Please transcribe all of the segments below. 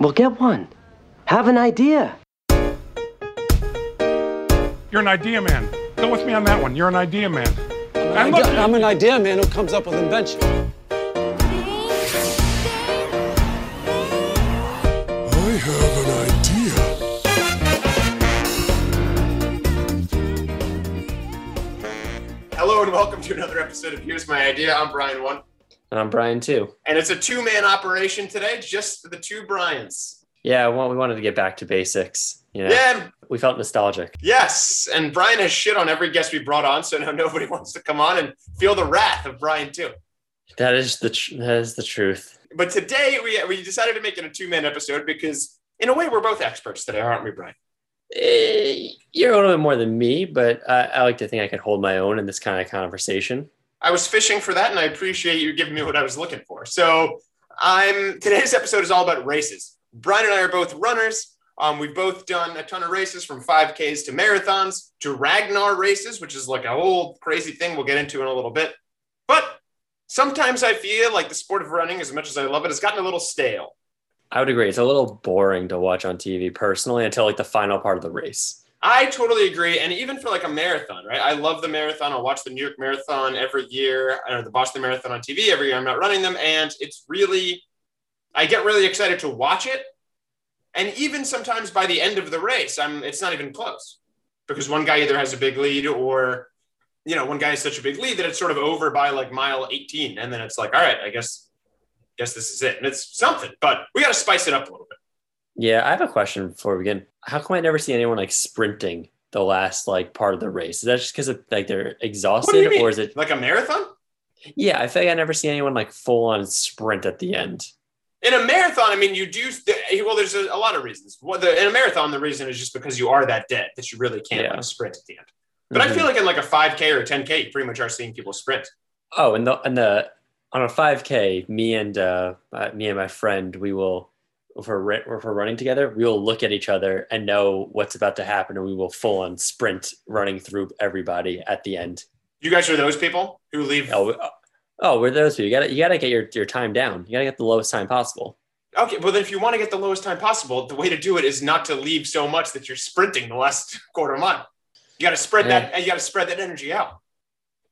Well, get one. Have an idea. You're an idea man. Go with me on that one. You're an idea man. And look, I'm an idea man who comes up with invention. I have an idea. Hello and welcome to another episode of Here's My Idea. I'm Brian One, And I'm Brian too. and it's a two-man operation today, just the two Brians. Yeah, well, we wanted to get back to basics. You know, Yeah, we felt nostalgic. yes, and Brian has shit on every guest we brought on, so now nobody wants to come on and feel the wrath of Brian too. That is the tr- that is the truth. But today we we decided to make it a two-man episode because, in a way, we're both experts today, aren't we, Brian? Eh, you're a little bit more than me, but I, I like to think I can hold my own in this kind of conversation. I was fishing for that, and I appreciate you giving me what I was looking for. So, I'm today's episode is all about races. Brian and I are both runners. Um, we've both done a ton of races, from 5Ks to marathons to Ragnar races, which is like a whole crazy thing we'll get into in a little bit. But sometimes I feel like the sport of running, as much as I love it, has gotten a little stale. I would agree. It's a little boring to watch on TV personally until like the final part of the race. I totally agree. And even for like a marathon, right? I love the marathon. I'll watch the New York Marathon every year, or the Boston Marathon on TV every year. I'm not running them. And it's really, I get really excited to watch it. And even sometimes by the end of the race, I'm it's not even close because one guy either has a big lead or, you know, one guy has such a big lead that it's sort of over by like mile 18. And then it's like, all right, I guess, guess this is it. And it's something, but we got to spice it up a little bit. Yeah, I have a question before we begin. How come I never see anyone like sprinting the last like part of the race? Is that just because of like they're What do you exhausted, or is it? like a marathon? Yeah, I feel like I never see anyone like full on sprint at the end. in a marathon, I mean, you do. Well, there's a, lot of reasons. Well, the, in a marathon, the reason is just because you are that dead that you really can't Yeah. like, sprint at the end. But I Mhm. feel like in like a 5K or a 10K, you pretty much are seeing people sprint. Oh, and the and the on a 5K, me and uh, uh, me and my friend, we will if we're, if we're running together, we will look at each other and know what's about to happen, and we will full on sprint running through everybody at the end. You guys are those people who leave. Oh, oh, we're those people. You gotta you gotta get your your time down. You gotta get the lowest time possible. Okay, well then, if you want to get the lowest time possible, the way to do it is not to leave so much that you're sprinting the last quarter mile. You got to spread that, you got to spread that energy out.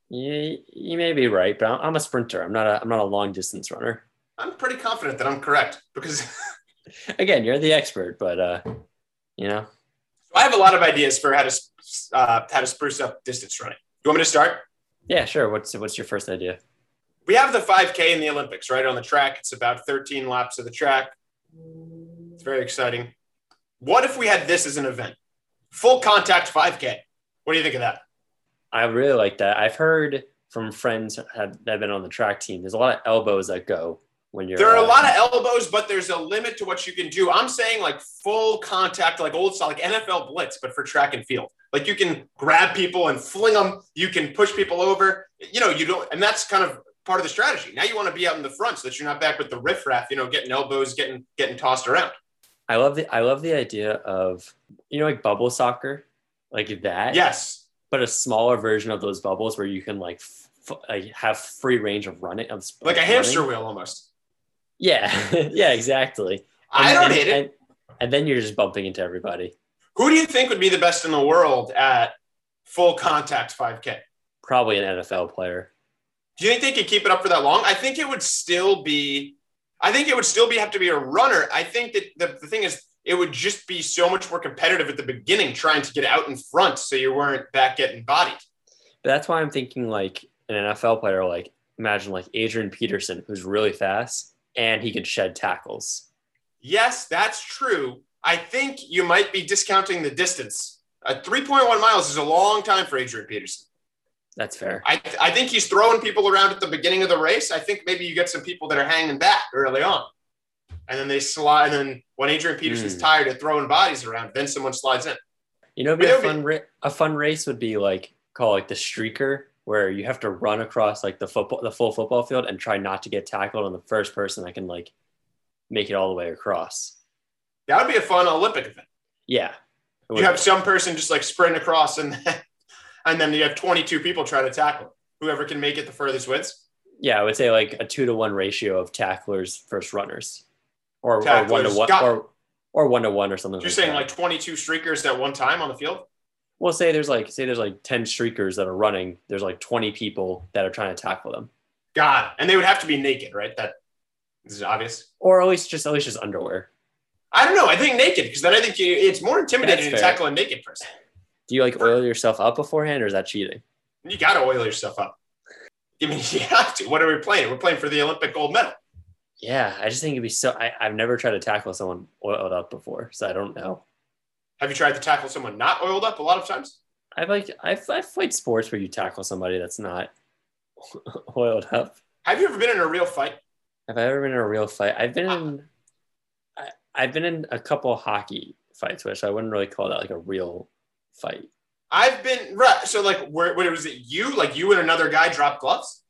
You, you may be right, but I'm, I'm a sprinter. I'm not a I'm not a long distance runner. I'm pretty confident that I'm correct because Again, you're the expert, but uh, you know, I have a lot of ideas for how to uh, how to spruce up distance running. Do you want me to start? yeah, sure. What's what's your first idea? we have the 5K in the Olympics, right? On the track, it's about 13 laps of the track. It's very exciting. What if we had this as an event? Full contact 5K. What do you think of that? I really like that. I've heard from friends that have been on the track team. There's a lot of elbows that go when you're. There are a uh, lot of elbows, but there's a limit to what you can do. I'm saying like full contact, like old style, like NFL blitz, but for track and field. Like you can grab people and fling them. You can push people over. You know, you don't, and that's kind of part of the strategy. Now you want to be out in the front so that you're not back with the riffraff. You know, getting elbows, getting getting tossed around. I love the I love the idea of you know like bubble soccer, like that. Yes. But a smaller version of those bubbles where you can like, f- like have free range of running of like a running. hamster wheel almost. Yeah, yeah, exactly. I And- don't and- hate it. And, and then you're just bumping into everybody. Who do you think would be the best in the world at full contact 5K? Probably an NFL player. Do you think they could keep it up for that long? I think it would still be. I think it would still be have to be a runner. I think that the, the thing is, it would just be so much more competitive at the beginning, trying to get out in front, so you weren't back getting bodied. But that's why I'm thinking like an NFL player, like imagine like Adrian Peterson, who's really fast and he could shed tackles. Yes, that's true. I think you might be discounting the distance. Uh, 3.1 miles is a long time for Adrian Peterson. That's fair. I, I think he's throwing people around at the beginning of the race. I think maybe you get some people that are hanging back early on. And then they slide. And then when Adrian Peterson's Hmm. tired of throwing bodies around, then someone slides in. You know, be a fun ra- a fun race would be like call like the streaker, where you have to run across like the football the full football field and try not to get tackled on the first person that can like make it all the way across. That would be a fun Olympic event. Yeah. You have some person just like sprint across and then, and then you have 22 people try to tackle. Whoever can make it the furthest wins. yeah, I would say like a two to one ratio of tacklers versus runners. or, or one to one, Got- or or one to one or something. You're like saying that. like 22 streakers at one time on the field? Well, say there's like say there's like ten streakers that are running. There's like twenty people that are trying to tackle them, God. And they would have to be naked, right? That is obvious. or at least just at least just underwear. I don't know. I think naked because then I think you, it's more intimidating to tackle a naked person. Do you like oil yourself up beforehand, or is that cheating? You got to oil yourself up. I mean, you have to. What are we playing? We're playing for the Olympic gold medal. Yeah, I just think it'd be so. I, I've never tried to tackle someone oiled up before, so I don't know. Have you tried to tackle someone not oiled up a lot of times? I've like I've I've played sports where you tackle somebody that's not oiled up. Have you ever been in a real fight? Have I ever been in a real fight? I've been in. I, I've been in a couple hockey fights, which I wouldn't really call that like a real fight. I've been right. So like, where, where was it? You like you and another guy dropped gloves?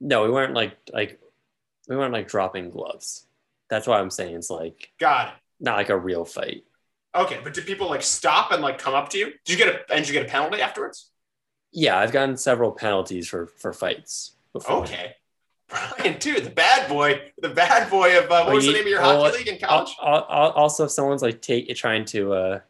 No, we weren't like like we weren't like dropping gloves. That's why I'm saying it's like Got it. not like a real fight. Okay, but did people like stop and like come up to you? Did you get a and did you get a penalty afterwards? Yeah, I've gotten several penalties for for fights before. Okay. Brian, too, the bad boy, the bad boy of uh, what Well, was the name of your well, hockey league in college? al- al- Also, if someone's like take trying to uh,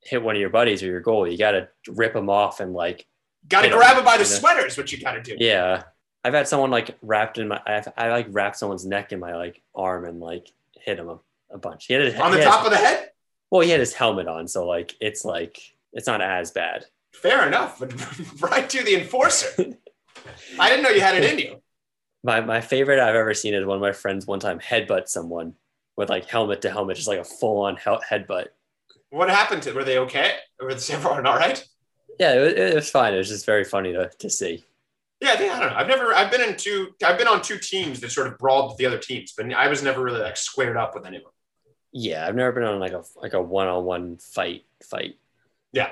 hit one of your buddies or your goal, you got to rip them off and like Got to grab him by the you know? sweater is what you got to do. yeah. I've had someone like wrapped in my I've, I like wrapped someone's neck in my like arm and like hit him a, a bunch. He had On the he had top his- of the head? Well, he had his helmet on, so like it's like it's not as bad. Fair enough. Right to the enforcer. I didn't know you had it in you. My my favorite I've ever seen is one of my friends one time headbutt someone with like helmet to helmet, just like a full on he- headbutt. What happened to? Were they okay? Were Was everyone all right? Yeah, it was, it was fine. It was just very funny to, to see. Yeah, I think I don't know. I've never. I've been in two. I've been on two teams that sort of brawled with the other teams, but I was never really like squared up with anyone. Yeah, I've never been on like a like a one on one fight fight. Yeah.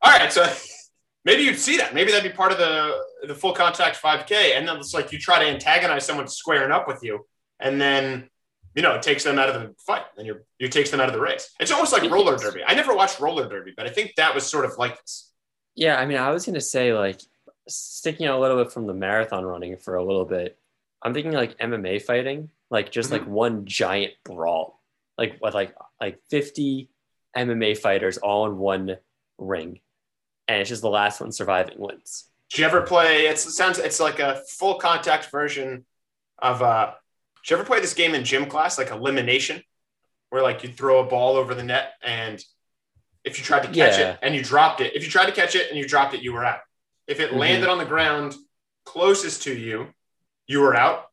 All right, so maybe you'd see that. Maybe that'd be part of the the full contact 5K, and then it's like you try to antagonize someone squaring up with you, and then you know it takes them out of the fight, and you're you takes them out of the race. It's almost like roller derby. I never watched roller derby, but I think that was sort of like this. Yeah, I mean, I was gonna say like sticking out a little bit from the marathon running for a little bit. I'm thinking like MMA fighting, like just mm-hmm. like one giant brawl, like what like like 50 MMA fighters all in one ring, and it's just the last one surviving wins. Did you ever play? It's, it sounds it's like a full contact version of. uh Did you ever play this game in gym class, like elimination, where like you throw a ball over the net and if you tried to catch Yeah. it and you dropped it, if you tried to catch it and you dropped it, you were out. If it Mhm. landed on the ground closest to you, you were out.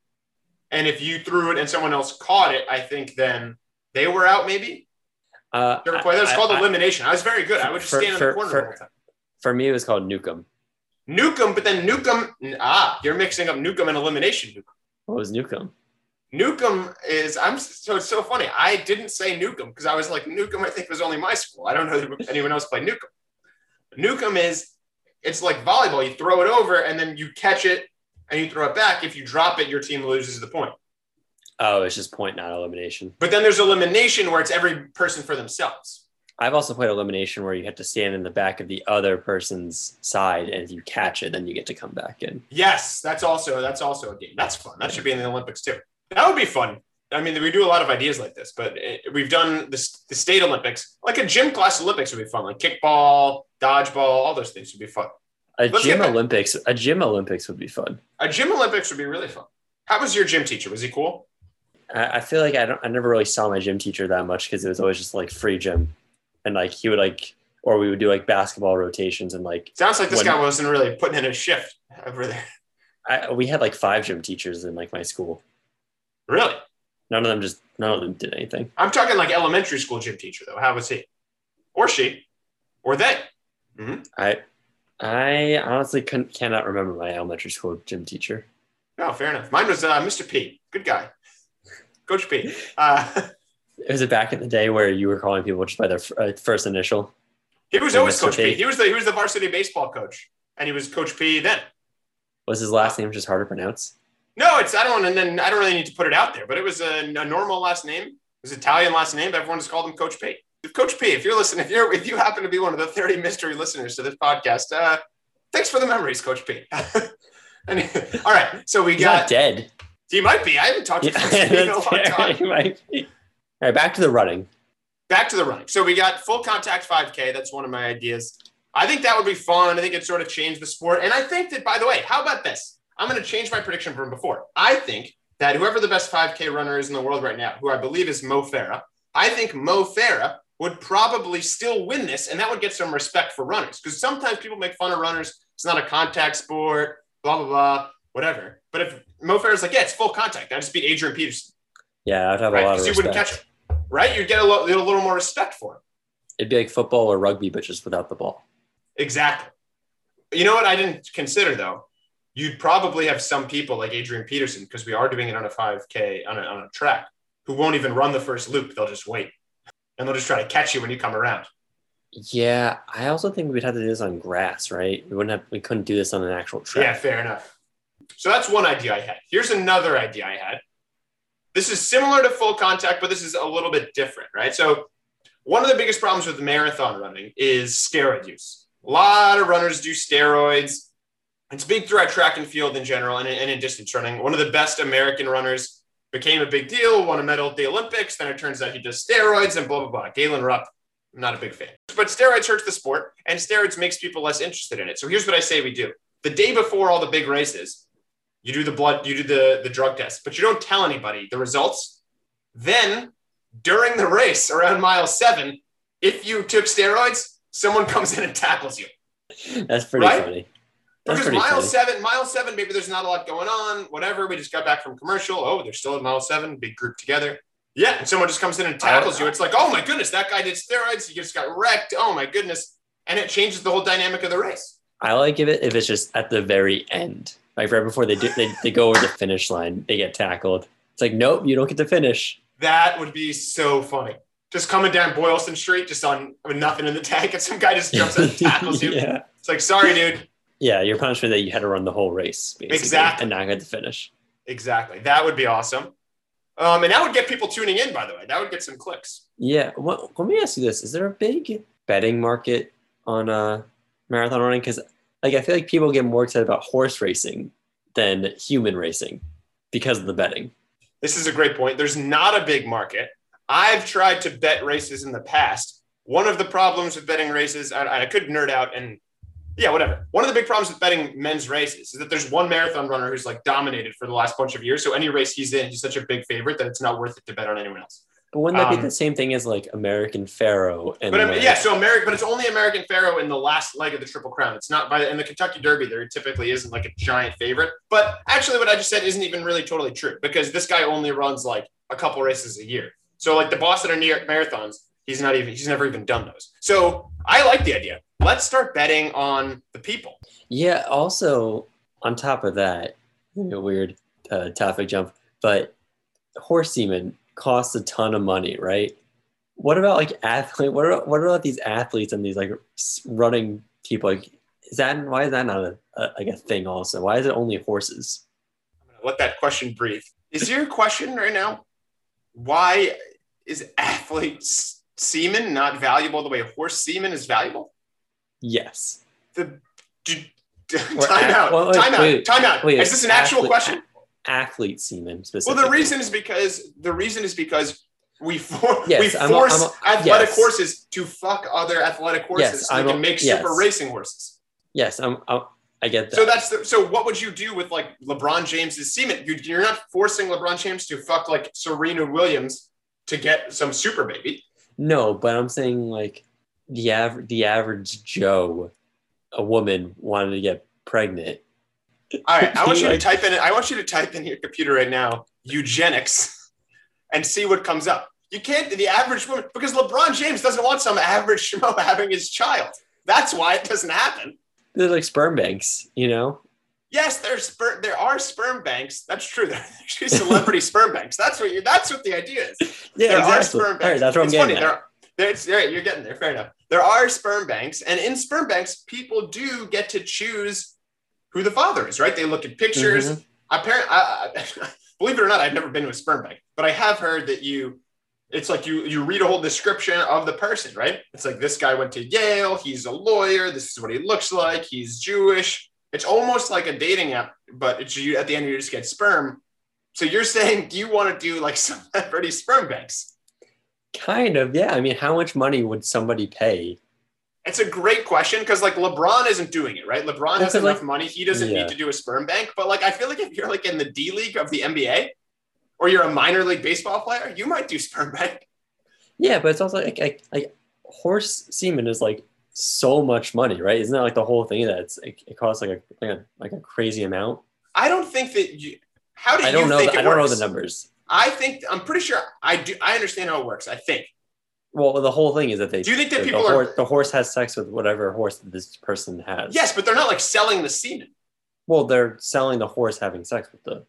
And if you threw it and someone else caught it, I think then they were out. Maybe. Uh, You ever play that? was I- called I- elimination. I was very good. I would just For- stand in the corner for- the whole time. for me, it was called Nukem. Nukem, but then Nukem. Ah, you're mixing up Nukem and elimination. Nukem. What was Nukem? Nukem is I'm so it's so funny. I didn't say Nukem because I was like Nukem. I think was only my school. I don't know if anyone else played Nukem. Nukem is it's like volleyball. You throw it over and then you catch it and you throw it back. If you drop it, your team loses the point. Oh, it's just point, not elimination. But then there's elimination where it's every person for themselves. I've also played elimination where you have to stand in the back of the other person's side, and if you catch it, then you get to come back in. Yes, that's also that's also a game. That's fun. That should be in the Olympics too. That would be fun. I mean, we do a lot of ideas like this, but it, we've done the, the state Olympics, like a gym class Olympics would be fun, like kickball, dodgeball, all those things would be fun. A Let's gym Olympics, a gym Olympics would be fun. A gym Olympics would be really fun. How was your gym teacher? Was he cool? I, I feel like I don't, I never really saw my gym teacher that much because it was always just like free gym, and like he would like, or we would do like basketball rotations and like Sounds like this When- guy wasn't really putting in a shift over there. I, we had like five gym teachers in like my school. Really? None of them just none of them did anything. I'm talking like elementary school gym teacher though. How was he? Or she? Or they? I I honestly cannot remember my elementary school gym teacher. No, fair enough. Mine was uh, Mr. P. Good guy. Coach P. Uh, Was it back in the day where you were calling people just by their uh, first initial? he was always Mr. Coach P. P. He was the he was the varsity baseball coach, and he was Coach P then. Was his last name just hard to pronounce? No, it's I don't and then I don't really need to put it out there, but it was a, a normal last name. It was Italian last name. Everyone just called him Coach P. Coach P, if you're listening, if you're if you happen to be one of the 30 mystery listeners to this podcast, uh, thanks for the memories, Coach P. And- all right, so we He's got not dead. He might be. I haven't talked to Yeah, in a long fair. time. He might be. All right, back to the running. back to the running. So we got full contact 5K. That's one of my ideas. I think that would be fun. I think it sort of changed the sport. And I think that, by the way, how about this? I'm going to change my prediction from before. I think that whoever the best 5K runner is in the world right now, who I believe is Mo Farah, I think Mo Farah would probably still win this, and that would get some respect for runners. Because sometimes people make fun of runners. It's not a contact sport, blah, blah, blah, whatever. But if Mo Farah's like, yeah, it's full contact, I just beat Adrian Peterson, Yeah, I'd have a lot of Because you wouldn't catch him, right? You'd get a, lo- a little more respect for him. It'd be like football or rugby, but just without the ball. Exactly. You know what I didn't consider though? You'd probably have some people like Adrian Peterson, because we are doing it on a 5K on a, on a track, who won't even run the first loop. They'll just wait. And they'll just try to catch you when you come around. Yeah, I also think we'd have to do this on grass, right? We wouldn't have, we couldn't do this on an actual track. Yeah, fair enough. So that's one idea I had. Here's another idea I had. This is similar to full contact, but this is a little bit different, right? So one of the biggest problems with marathon running is steroid use. A lot of runners do steroids. It's big throughout track and field in general and in, distance running. One of the best American runners became a big deal, won a medal at the Olympics. Then it turns out he does steroids and blah, blah, blah. Galen Rupp, I'm not a big fan. But steroids hurts the sport and steroids makes people less interested in it. So here's what I say we do. The day before all the big races, you do the blood, you do the, the drug test, but you don't tell anybody the results. Then during the race around mile seven, if you took steroids, someone comes in and tackles you. That's pretty Right? funny. That's Because mile funny. seven, mile seven, maybe there's not a lot going on, whatever. We just got back from commercial. Oh, they're still at mile seven, big group together. Yeah. And someone just comes in and tackles you. It's like, oh my goodness, that guy did steroids. He just got wrecked. Oh my goodness. And it changes the whole dynamic of the race. I like it if it's just at the very end, like right before they do, they, they go over the finish line, they get tackled. It's like, nope, you don't get to finish. That would be so funny. Just coming down Boylston Street, just on with nothing in the tank, and some guy just jumps and tackles you. yeah, It's like, sorry, dude. yeah, your punishment that you had to run the whole race, basically, Exactly. and not get to finish. Exactly. That would be awesome. Um, and that would get people tuning in, by the way. That would get some clicks. Yeah, well, let me ask you this: Is there a big betting market on uh, marathon running? Because like I feel like people get more excited about horse racing than human racing because of the betting. This is a great point. There's not a big market. I've tried to bet races in the past. One of the problems with betting races, and I could nerd out and yeah, whatever. One of the big problems with betting men's races is that there's one marathon runner who's like dominated for the last bunch of years. So any race he's in, he's such a big favorite that it's not worth it to bet on anyone else. But wouldn't that be Um, the same thing as like American Pharoah? And But I mean, like- yeah, so American, but it's only American Pharoah in the last leg of the Triple Crown. It's not by in the Kentucky Derby. There typically isn't like a giant favorite. But actually, what I just said isn't even really totally true because this guy only runs like a couple races a year. So like the Boston or New York marathons, he's not even he's never even done those. So I like the idea. Let's start betting on the people. Yeah. Also, on top of that, weird uh, topic jump, but horse semen costs a ton of money, right? What about like athlete? What about, what about these athletes and these like running people? Like, is that why is that not a, a like a thing? Also, why is it only horses? I'm gonna let that question breathe. Is your question right now? Why is athletes semen not valuable the way horse semen is valuable? Yes. the do, do, time ath- out, well, wait, time out, wait, time out. wait, is this an actual question? Athlete semen Well, the reason is because the reason is because we for, Yes, we I'm a- force I'm a- athletic yes. horses to fuck other athletic horses Yes, so they I'm can make super racing horses. Yes, I'm, I'm. I get that. So that's the, so. What would you do with like LeBron James's semen? You, you're not forcing LeBron James to fuck like Serena Williams to get some super baby. No, but I'm saying like the average the average Joe, a woman wanted to get pregnant. All right, I want you to type in. I want you to type in your computer right now eugenics, and see what comes up. You can't the average woman because LeBron James doesn't want some average schmo having his child. That's why it doesn't happen. They're like sperm banks, you know. Yes, there's sper- there are sperm banks. That's true. There are actually celebrity sperm banks. That's what you. That's what the idea is. Yeah, there are exactly. sperm banks. right, that's what I'm it's getting funny. at. There, are- there, you're getting there. Fair enough. There are sperm banks, and in sperm banks, people do get to choose who the father is. Right? They look at pictures. Mhm. Apparently, I, I, believe it or not, I've never been to a sperm bank, but I have heard that you. It's like you you read a whole description of the person, right? It's like this guy went to Yale. He's a lawyer. This is what he looks like. He's Jewish. It's almost like a dating app, but it's you at the end you just get sperm. So you're saying, do you want to do like celebrity sperm banks? Kind of, yeah. I mean, how much money would somebody pay? It's a great question because like LeBron isn't doing it, right? LeBron has enough like- money. He doesn't Yeah. need to do a sperm bank. But like I feel like if you're like in the D League of the NBA or you're a minor league baseball player, you might do sperm bank. Yeah, but it's also like like, like horse semen is like so much money, right? Isn't that like the whole thing that it's it, it costs like a like a like a crazy amount? I don't think that you how do I don't know. think The, it I don't know the numbers. I think I'm pretty sure I do I understand how it works. I think. Well, the whole thing is that they Do you think that the, people the are- horse, the horse has sex with whatever horse that this person has? Yes, but they're not like selling the semen. Well, they're selling the horse having sex with the.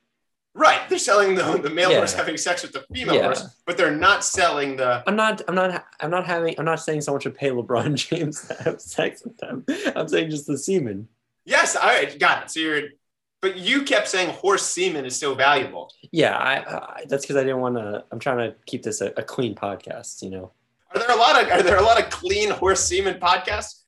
Right. They're selling the, the male Yeah. horse having sex with the female Yeah. horse, but they're not selling the I'm not. I'm not. I'm not having. I'm not saying someone should pay LeBron James to have sex with them. I'm saying just the semen. Yes, all right, got it. So you're but you kept saying horse semen is so valuable. Yeah, I, I that's because I didn't want to. I'm trying to keep this a, a clean podcast. You know. Are there a lot of are there a lot of clean horse semen podcasts?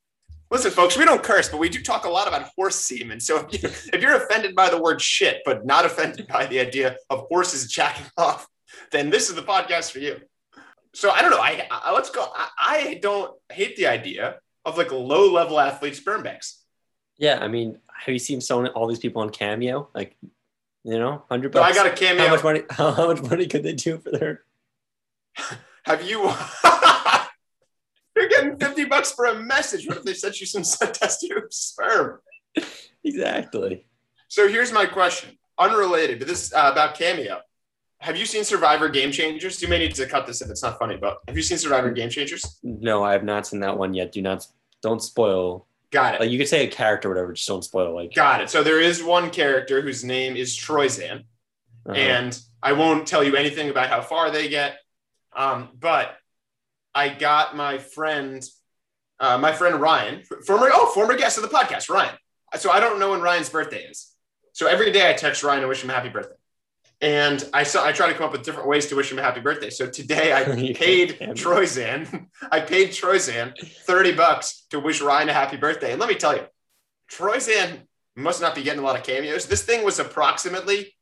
Listen, folks, we don't curse, but we do talk a lot about horse semen. So if, you, if you're offended by the word shit, but not offended by the idea of horses jacking off, then this is the podcast for you. So I don't know. I, I let's go. I, I don't hate the idea of like low level athlete sperm banks. Yeah, I mean, have you seen so all these people on Cameo? Like, you know, hundred So I bucks. got a cameo. how much money? How, how much money could they do for their? Have you? You're getting 50 bucks for a message. What if they sent you some test tube sperm? Exactly. So here's my question, unrelated, but this uh, about Cameo. Have you seen Survivor Game Changers? You may need to cut this if it's not funny, but have you seen Survivor Game Changers? No, I have not seen that one yet. Do not. Don't spoil. Got it. Like you could say a character, or whatever. Just don't spoil. Like. Got it. So there is one character whose name is Troyzan, uh-huh. and I won't tell you anything about how far they get. Um, but I got my friend, uh, my friend Ryan, former oh former guest of the podcast, Ryan. So I don't know when Ryan's birthday is. So every day I text Ryan and wish him a happy birthday. And I saw I try to come up with different ways to wish him a happy birthday. So today I paid. Troyzan, I paid Troyzan 30 bucks to wish Ryan a happy birthday. And let me tell you, Troyzan must not be getting a lot of cameos. This thing was approximately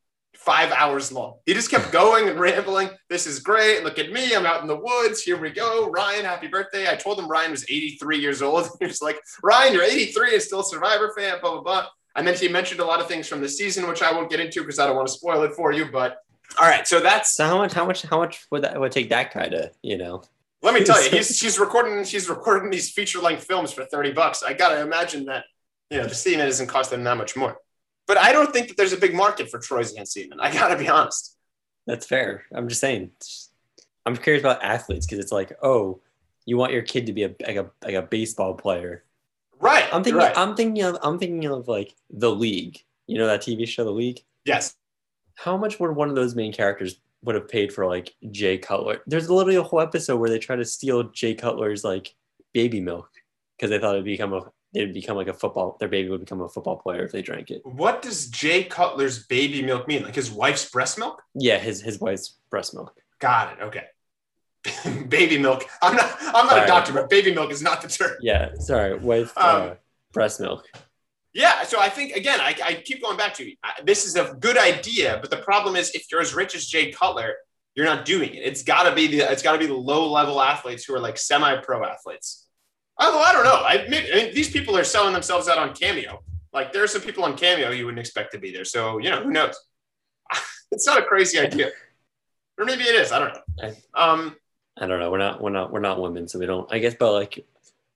five hours long. He just kept going and rambling. This is great. Look at me. I'm out in the woods. Here we go. Ryan, happy birthday. I told him Ryan was 83 years old. He was like, Ryan, you're 83 and still a Survivor fan, blah, blah, blah. And then he mentioned a lot of things from the season, which I won't get into because I don't want to spoil it for you. But all right. So that's, So how much? How much? How much would that would take that guy to? You know. let me tell you, he's, she's recording, she's recording these feature length films for 30 bucks. I got to imagine that, you know, the semen doesn't cost them that much more. But I don't think that there's a big market for Troyzan semen. I got to be honest. That's fair. I'm just saying. I'm curious about athletes because it's like, oh, you want your kid to be a like a like a baseball player. Right. I'm thinking. right. I'm thinking of. I'm thinking of like the league. You know that TV show, The League. yes. How much would one of those main characters would have paid for like Jay Cutler? There's literally a whole episode where they try to steal Jay Cutler's like baby milk because they thought it'd become a they'd become like a football. Their baby would become a football player if they drank it. What does Jay Cutler's baby milk mean? Like his wife's breast milk? Yeah, his his wife's breast milk. Got it. Okay. baby milk. I'm not. I'm not Sorry. a doctor, but baby milk is not the term. Yeah, sorry, wife uh, Um, breast milk. Yeah. So I think again, I, I keep going back to I- this is a good idea, but the problem is if you're as rich as Jay Cutler, you're not doing it. It's got to be the. It's got to be the low level athletes who are like semi pro athletes. Although I don't know. I, maybe, I mean, these people are selling themselves out on Cameo. Like there are some people on Cameo you wouldn't expect to be there. So you know who knows. it's not a crazy idea, or maybe it is. I don't know. Um. I don't know. We're not we're not we're not women, so we don't. I guess, but like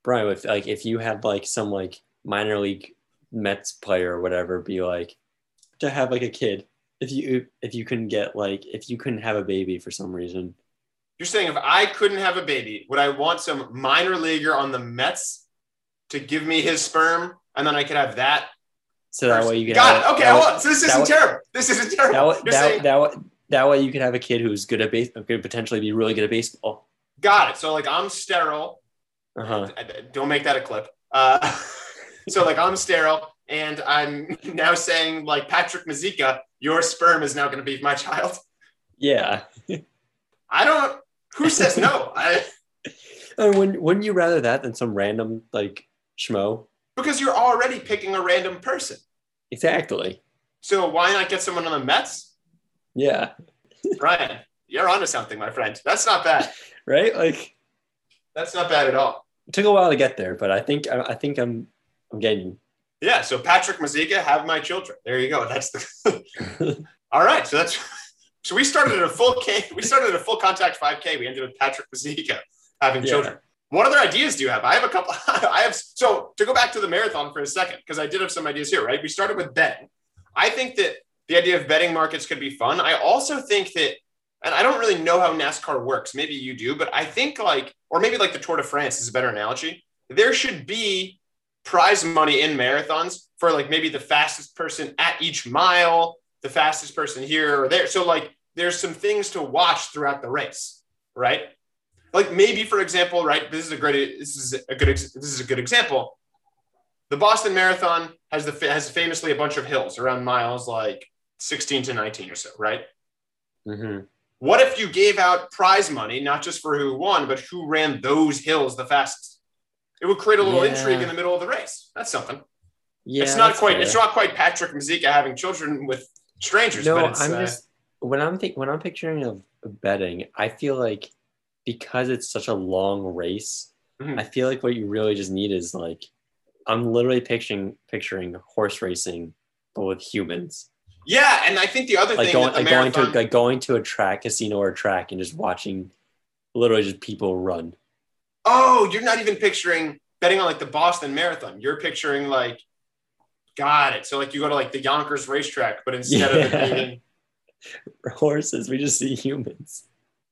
Brian, if like if you had like some like minor league Mets player or whatever, be like to have like a kid. If you if you couldn't get like if you couldn't have a baby for some reason, You're saying if I couldn't have a baby, would I want some minor leaguer on the Mets to give me his sperm, and then I could have that? so that way you could Got it. Okay, that hold on. So this isn't way- terrible. This isn't terrible. That way, You're that, saying, that, way, that way you could have a kid who's good at base, could potentially be really good at baseball. got it. So like I'm sterile. Uh huh. I- I- Don't make that a clip. Uh, so like I'm sterile, and I'm now saying like Patrick Mazeika, your sperm is now going to be my child. Yeah. I don't. Who says no? I, when wouldn't you rather that than some random like schmo? because you're already picking a random person. Exactly. So why not get someone on the Mets? Yeah. Brian, You're onto something, my friend. That's not bad. right? Like That's not bad at all. it took a while to get there, but I think I, I think I'm I'm getting. Yeah. So Patrick Mazeika, have my children. There you go. That's the. all right. So that's. So we started at a full K. We started at a full contact 5K. We ended with Patrick Mazeika having Yeah. children. What other ideas do you have? I have a couple. I have so to go back to the marathon for a second because I did have some ideas here. Right. We started with betting. I think that the idea of betting markets could be fun. I also think that, and I don't really know how NASCAR works. Maybe you do, but I think like, or maybe like the Tour de France is a better analogy. There should be prize money in marathons for like maybe the fastest person at each mile, the fastest person here or there. So like, there's some things to watch throughout the race, right? Like maybe, for example, right? This is a great. This is a good. This is a good example. The Boston Marathon has the has famously a bunch of hills around miles like 16 to 19 or so, right? hmm What if you gave out prize money, not just for who won, but who ran those hills the fastest? It would create a little Yeah. intrigue in the middle of the race. That's something. Yeah, it's not quite. fair. It's not quite Patrick Mazeika having children with strangers. No, but it's, I'm uh, just when I'm think when I'm picturing of betting, I feel like because it's such a long race, Mhm. I feel like what you really just need is like I'm literally picturing picturing horse racing but with humans. yeah. And I think the other Like thing going like going to like going to a track, casino or track and just watching literally just people run. oh, you're not even picturing betting on like the Boston Marathon. You're picturing like, got it. So like you go to like the Yonkers racetrack, but instead of it being Horses, we just see humans.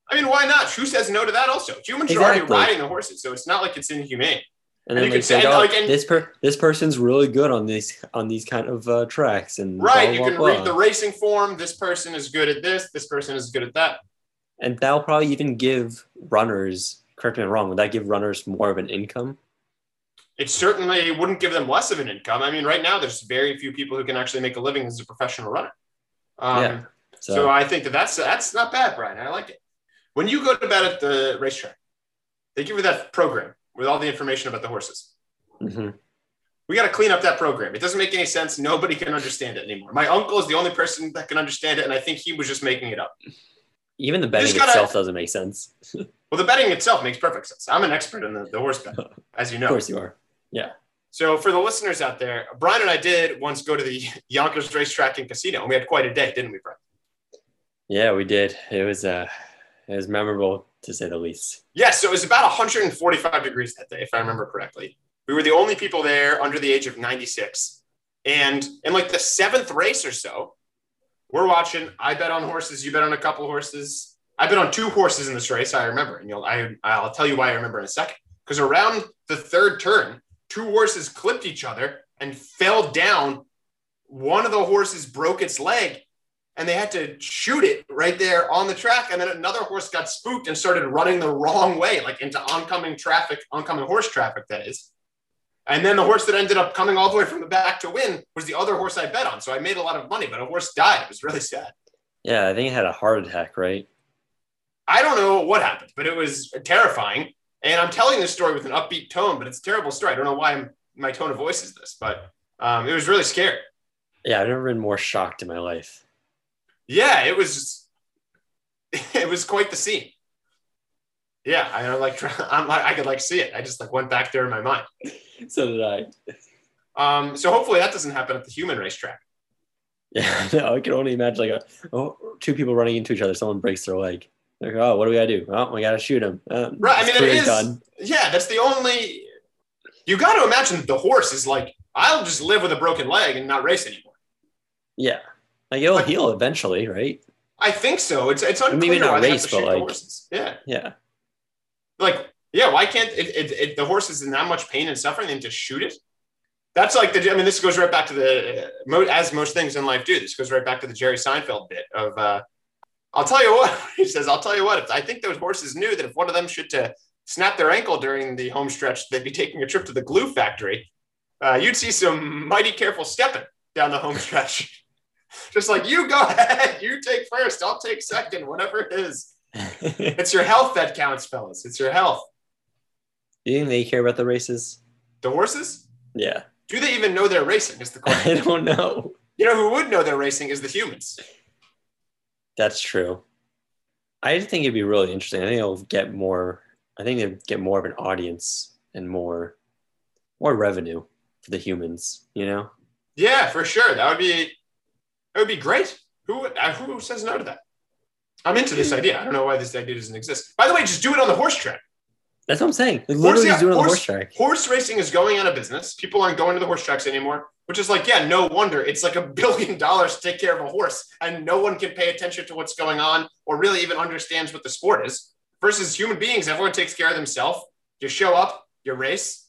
I mean, why not? Who says no to that? Also, humans are already riding the horses, so it's not like it's inhumane. And And then like, could say, say, oh, like, and- this per this person's really good on these on these kind of uh, tracks and Right? blah, you blah, can blah. read the racing form. This person is good at this. This person is good at that. And that'll probably even give runners, correct me if I'm wrong, would that give runners more of an income? It certainly wouldn't give them less of an income. I mean, right now there's very few people who can actually make a living as a professional runner. Um, Yeah. So, So I think that that's that's not bad, Brian. I like it. When you go to bed at the racetrack, they give you for that program with all the information about the horses. mhm. We got to clean up that program. It doesn't make any sense. Nobody can understand it anymore. My uncle is the only person that can understand it, and I think he was just making it up. even the betting gotta- itself doesn't make sense. Well, the betting itself makes perfect sense. I'm an expert in the, the horse bet, as you know. Of course you are. Yeah. So for the listeners out there, Brian and I did once go to the Yonkers Racetrack and Casino, and we had quite a day, didn't we, Brian? Yeah, we did. It was uh it was memorable to say the least. Yes, so it was about 145 degrees that day, if I remember correctly. We were the only people there under the age of 96. And in like the seventh race or so, we're watching. I bet on horses. You bet on a couple horses. I bet on two horses in this race. I remember, and you'll, I, I'll tell you why I remember in a second. Because around the third turn, two horses clipped each other and fell down. One of the horses broke its leg, and they had to shoot it right there on the track. And then another horse got spooked and started running the wrong way, like into oncoming traffic, oncoming horse traffic, that is. And then the horse that ended up coming all the way from the back to win was the other horse I bet on. So I made a lot of money, but a horse died. It was really sad. Yeah, I think it had a heart attack, right? I don't know what happened, but it was terrifying. And I'm telling this story with an upbeat tone, but it's a terrible story. I don't know why I'm, my tone of voice is this, but um, it was really scary. Yeah, I've never been more shocked in my life. Yeah, it was. It was quite the scene. Yeah, I don't like. I'm like I could like see it. I just like went back there in my mind. So did I. Um, so hopefully that doesn't happen at the human racetrack. Yeah, no, I can only imagine like a, oh, two people running into each other. Someone breaks their leg. They're like, oh, what do we gotta do? Oh, we gotta shoot him. Uh, Right. I mean, it is. done. Yeah, that's the only. You got to imagine the horse is like, I'll just live with a broken leg and not race anymore. Yeah, like it'll Like- heal eventually, right? I think so. It's it's unclear Maybe not race, but like- horses. Yeah, Yeah, like yeah. Why can't it, it, it, the horse is in that much pain and suffering? Then just shoot it. That's like the. I mean, this goes right back to the as most things in life do. This goes right back to the Jerry Seinfeld bit of. uh I'll tell you what he says. I'll tell you what. If, I think those horses knew that if one of them should to snap their ankle during the home stretch, they'd be taking a trip to the glue factory. Uh, you'd see some mighty careful stepping down the home stretch. Just like you go ahead, you take first, I'll take second, whatever it is. It's your health that counts, fellas. It's your health. Do you think they care about the races? The horses, Yeah, do they even know they're racing? Is the question. I don't know. You know who would know they're racing is the humans. That's true. I think it'd be really interesting. I think it'll get more. I think it'll get more of an audience and more, more revenue for the humans. You know. Yeah, for sure. That would be that would be great. Who uh, who says no to that? I'm into this idea. I don't know why this idea doesn't exist. By the way, just do it on the horse track. That's what I'm saying. Like, Horse- yeah, just doing it on the horse-. Horse racing is going out of business. People aren't going to the horse tracks anymore, which is like, yeah, no wonder. It's like a billion dollars to take care of a horse, and no one can pay attention to what's going on or really even understands what the sport is. Versus human beings, everyone takes care of themselves. You show up, you race,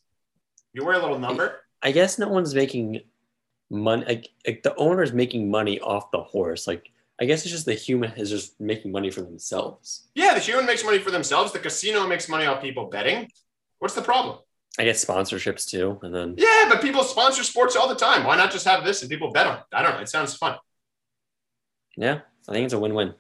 you wear a little number. I guess no one's making money. Like, like the owner's making money off the horse. Like I guess it's just the human is just making money for themselves. Yeah, the human makes money for themselves. The casino makes money off people betting. What's the problem? I guess sponsorships too, and then Yeah, but people sponsor sports all the time. Why not just have this and people bet on it? I don't know. It sounds fun. yeah, I think it's a win-win.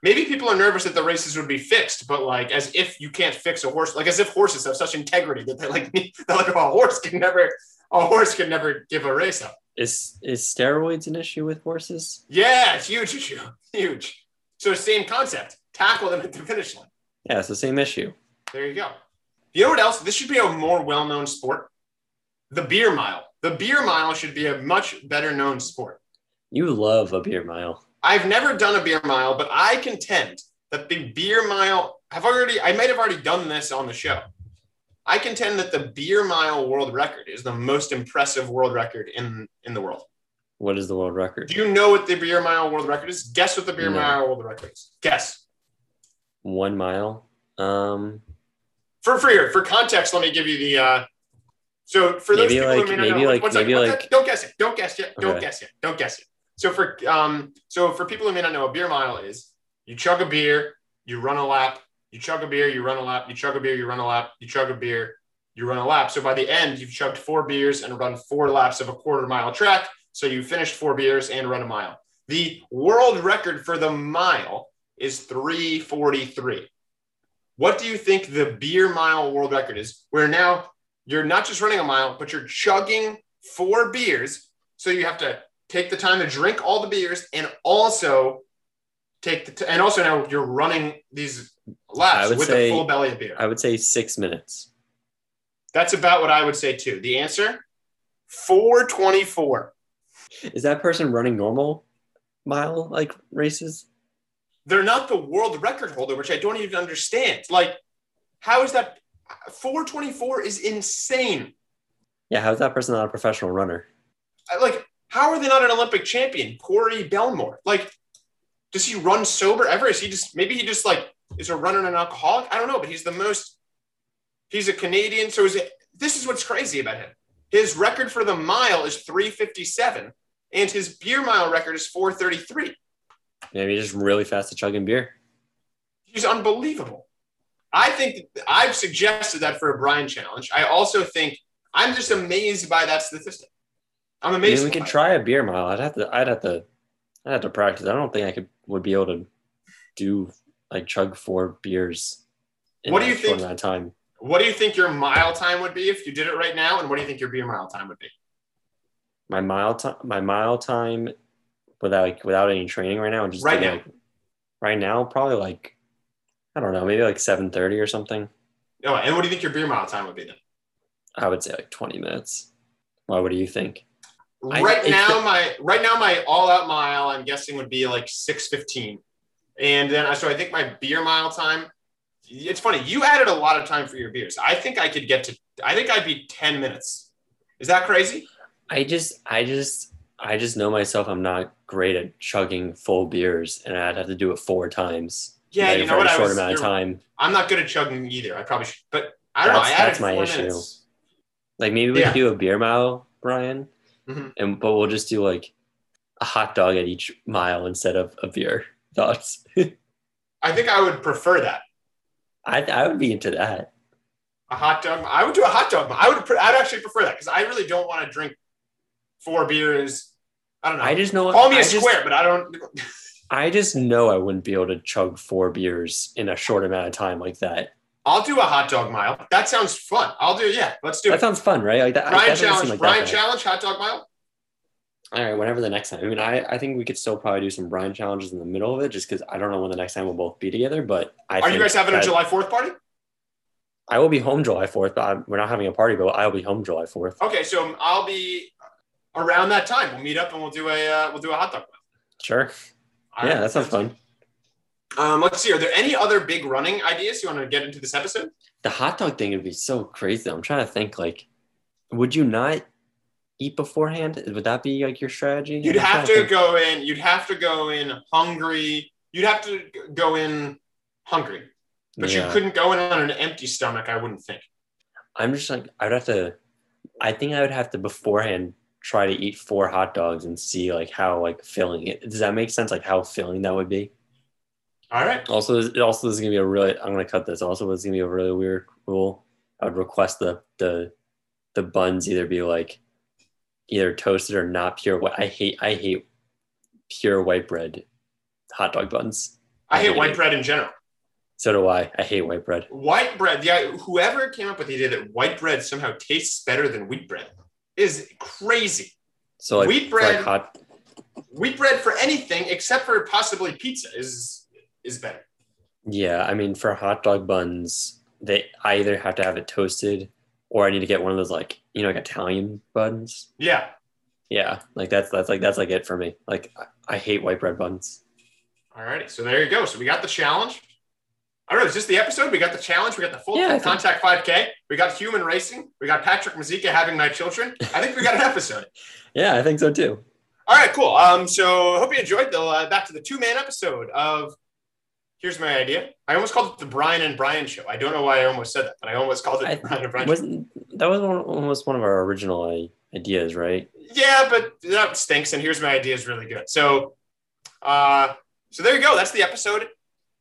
Maybe people are nervous that the races would be fixed, but like as if you can't fix a horse, like as if horses have such integrity that they're like, they're like oh, a horse can never, a horse can never give a race up. Is is steroids an issue with horses? Yeah, it's huge issue, huge. So same concept. Tackle them at the finish line. Yeah, it's the same issue. There you go. You know what else? This should be a more well-known sport. The beer mile. The beer mile should be a much better known sport. You love a beer mile. I've never done a beer mile, but I contend that the beer mile have already, I might have already done this on the show. I contend that the beer mile world record is the most impressive world record in, in the world. What is the world record? Do you know what the beer mile world record is? Guess what the beer No. mile world record is. Guess. One mile. Um, For for for context, let me give you the. Uh, so for those people like- who may not maybe know, like- one second, maybe one like- second. don't guess it. Don't guess yet. Don't Okay. guess yet. Don't guess yet. So for um so for people who may not know, a beer mile is you chug a beer, you run a lap, you chug a beer, you run a lap, you chug a beer, you run a lap, you chug a beer, you run a lap. So by the end, you've chugged four beers and run four laps of a quarter mile track. So you finished four beers and run a mile. The world record for the mile is 343. What do you think the beer mile world record is? Where now you're not just running a mile, but you're chugging four beers. So you have to take the time to drink all the beers and also take the, t- and also now you're running these laps with say- a full belly of beer. I would say six minutes. That's about what I would say too. The answer 424. Is that person running normal mile like races? They're not the world record holder, which I don't even understand. Like, how is that? 424 is insane. Yeah, how's that person not a professional runner? Uh, like, how are they not an Olympic champion? Corey Bellemore. Like, does he run sober ever? Is he just maybe he just like is a runner and an alcoholic? I don't know, but he's the most. He's a Canadian, so is it? This is what's crazy about him. His record for the mile is 357, and his beer mile record is 433. Maybe he's just really fast at chugging beer. He's unbelievable. I think I've suggested that for a Brian challenge. I also think I'm just amazed by that statistic. I'm amazed. we can by it. try a beer mile. I'd have to. I'd have to. I'd have to practice. I don't think I could would be able to do like chug four beers. What do you think- amount time? What do you think your mile time would be if you did it right now? And what do you think your beer mile time would be? My mile time. My mile time, without like, without any training right now, and just Right now. like, right now, probably like I don't know, maybe like seven thirty or something. Oh, and what do you think your beer mile time would be then? I would say like twenty minutes. Why? What do you think? I- right it's now, my right now my all out mile I'm guessing would be like six fifteen, and then so I think my beer mile time. It's funny you added a lot of time for your beers. I think I could get to. I think I'd be ten minutes. Is that crazy? I just, I just, I just know myself. I'm not great at chugging full beers, and I'd have to do it four times. Yeah, like, you know what? a I short was, amount of time. I'm not good at chugging either. I probably should, but I don't know. I That's- that's my issue. minutes. Like maybe we Yeah. could do a beer mile, Brian, Mhm. and but we'll just do like a hot dog at each mile instead of a beer. Thoughts? I think I would prefer that. I I would be into that. A hot dog. I would do a hot dog. I would. I'd actually prefer that because I really don't want to drink four beers. I don't know. I just know. Call me I a just, square, but I don't. I just know I wouldn't be able to chug four beers in a short amount of time like that. I'll do a hot dog mile. That sounds fun. I'll do. Yeah, let's do That it. That sounds fun, right? Like that. Brian that challenge. like bad. challenge. Hot dog mile. All right, whenever the next time. I mean, I, I think we could still probably do some Brian challenges in the middle of it, just because I don't know when the next time we'll both be together. But I Are you guys having a July 4th party? I will be home July fourth, but I'm, we're not having a party. But I will be home July fourth. Okay, so I'll be around that time. We'll meet up and we'll do a uh, we'll do a hot dog. Sure. All yeah, right. that sounds fun. Um, let's see. Are there any other big running ideas you want to get into this episode? The hot dog thing would be so crazy. I'm trying to think. Like, would you not eat beforehand? Would that be like your strategy? You'd I'm have to think. go in. You'd have to go in hungry. You'd have to go in hungry, but Yeah. you couldn't go in on an empty stomach. I wouldn't think. I'm just like I'd have to. I think I would have to beforehand try to eat four hot dogs and see like how like filling it. Does that make sense? Like how filling that would be. All right. Also, it also is gonna be a really. I'm gonna cut this. Also, it's gonna be a really weird rule. I would request the the the buns either be like either toasted or not pure. white. I hate I hate pure white bread hot dog buns. I hate white bread in general. So do I. I hate white bread. White bread. Yeah, whoever came up with the idea that white bread somehow tastes better than wheat bread is crazy. So like, Wheat for, like bread- hot. Wheat bread for anything except for possibly pizza is is better. Yeah, I mean for hot dog buns, they I either have to have it toasted or I need to get one of those like you know like Italian buns. Yeah. Yeah, like that's that's like that's like it for me. Like I, I hate white bread buns. Alrighty, so there you go. So we got the challenge. I don't know, is this the episode? We got the challenge. We got the full Yeah, I think- contact 5K. We got human racing. We got Patrick Mazeika having my children. I think we got an episode. Yeah, I think so too. All right, cool. Um, so hope you enjoyed the uh, back to the two man episode of. Here's my idea. I almost called it the Brian and Brian show. I don't know why I almost said that, but I almost called it I- the Brian and Brian. Wasn't that was one, almost one of our original uh, ideas, right? Yeah, but that stinks. And here's my idea is really good. So, uh, so there you go. That's the episode,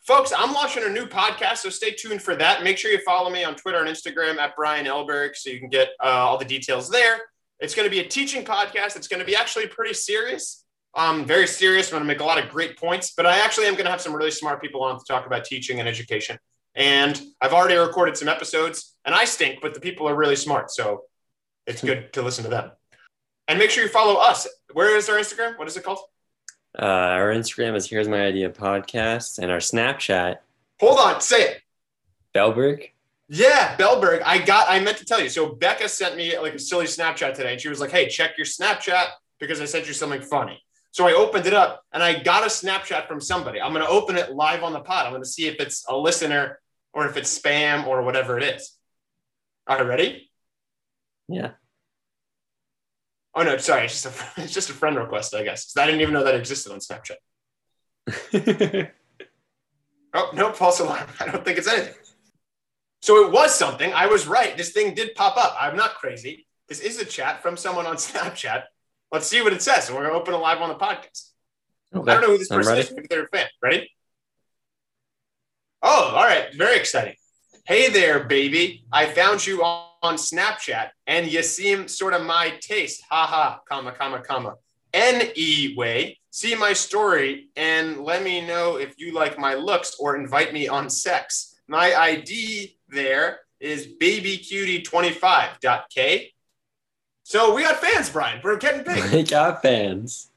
folks. I'm launching a new podcast, so stay tuned for that. Make sure you follow me on Twitter and Instagram at Brian Elberg, so you can get uh, all the details there. It's going to be a teaching podcast. It's going to be actually pretty serious. Um, very serious. I'm going to make a lot of great points, but I actually am going to have some really smart people on to talk about teaching and education. And I've already recorded some episodes, and I stink, but the people are really smart, so it's good to listen to them. And make sure you follow us. Where is our Instagram? What is it called? Uh, our Instagram is here's my idea podcast, and our Snapchat Hold on, say it. Bellberg. Yeah, Bellberg. I got. I meant to tell you. So Becca sent me like a silly Snapchat today, and she was like, "Hey, check your Snapchat because I sent you something funny." So I opened it up, and I got a snapshot from somebody. I'm going to open it live on the pod. I'm going to see if it's a listener or if it's spam or whatever it is. All right, ready? Yeah. Oh no, sorry. It's just a it's just a friend request, I guess. I didn't even know that existed on Snapchat. Oh, no, false alarm. I don't think it's anything. So it was something. I was right. This thing did pop up. I'm not crazy. This is a chat from someone on Snapchat. Let's see what it says. We're going to open it live on the podcast. I don't know who this person is. Maybe they're a fan. Ready? Oh, all right. Very exciting. Hey there, baby. I found you on on Snapchat and you seem sort of my taste. Ha ha, comma, comma, comma. Anyway, see my story and let me know if you like my looks or invite me on sex. My ID there is babycutie25.k. So we got fans, Brian. We're getting big. We got fans.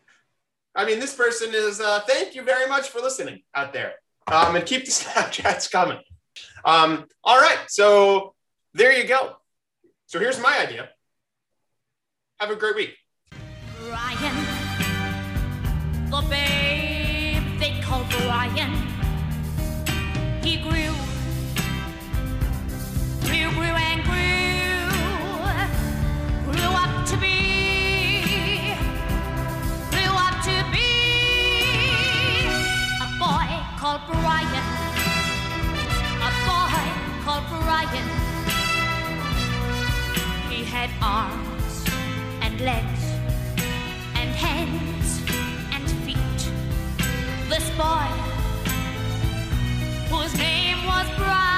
I mean, this person is, uh, thank you very much for listening out there. Um, and keep the Snapchats coming. Um, all right. So there you go. So here's my idea. Have a great week. Brian, the babe they call Brian. He grew, grew, lion. He had arms and legs and hands and feet. This boy, whose name was Brian.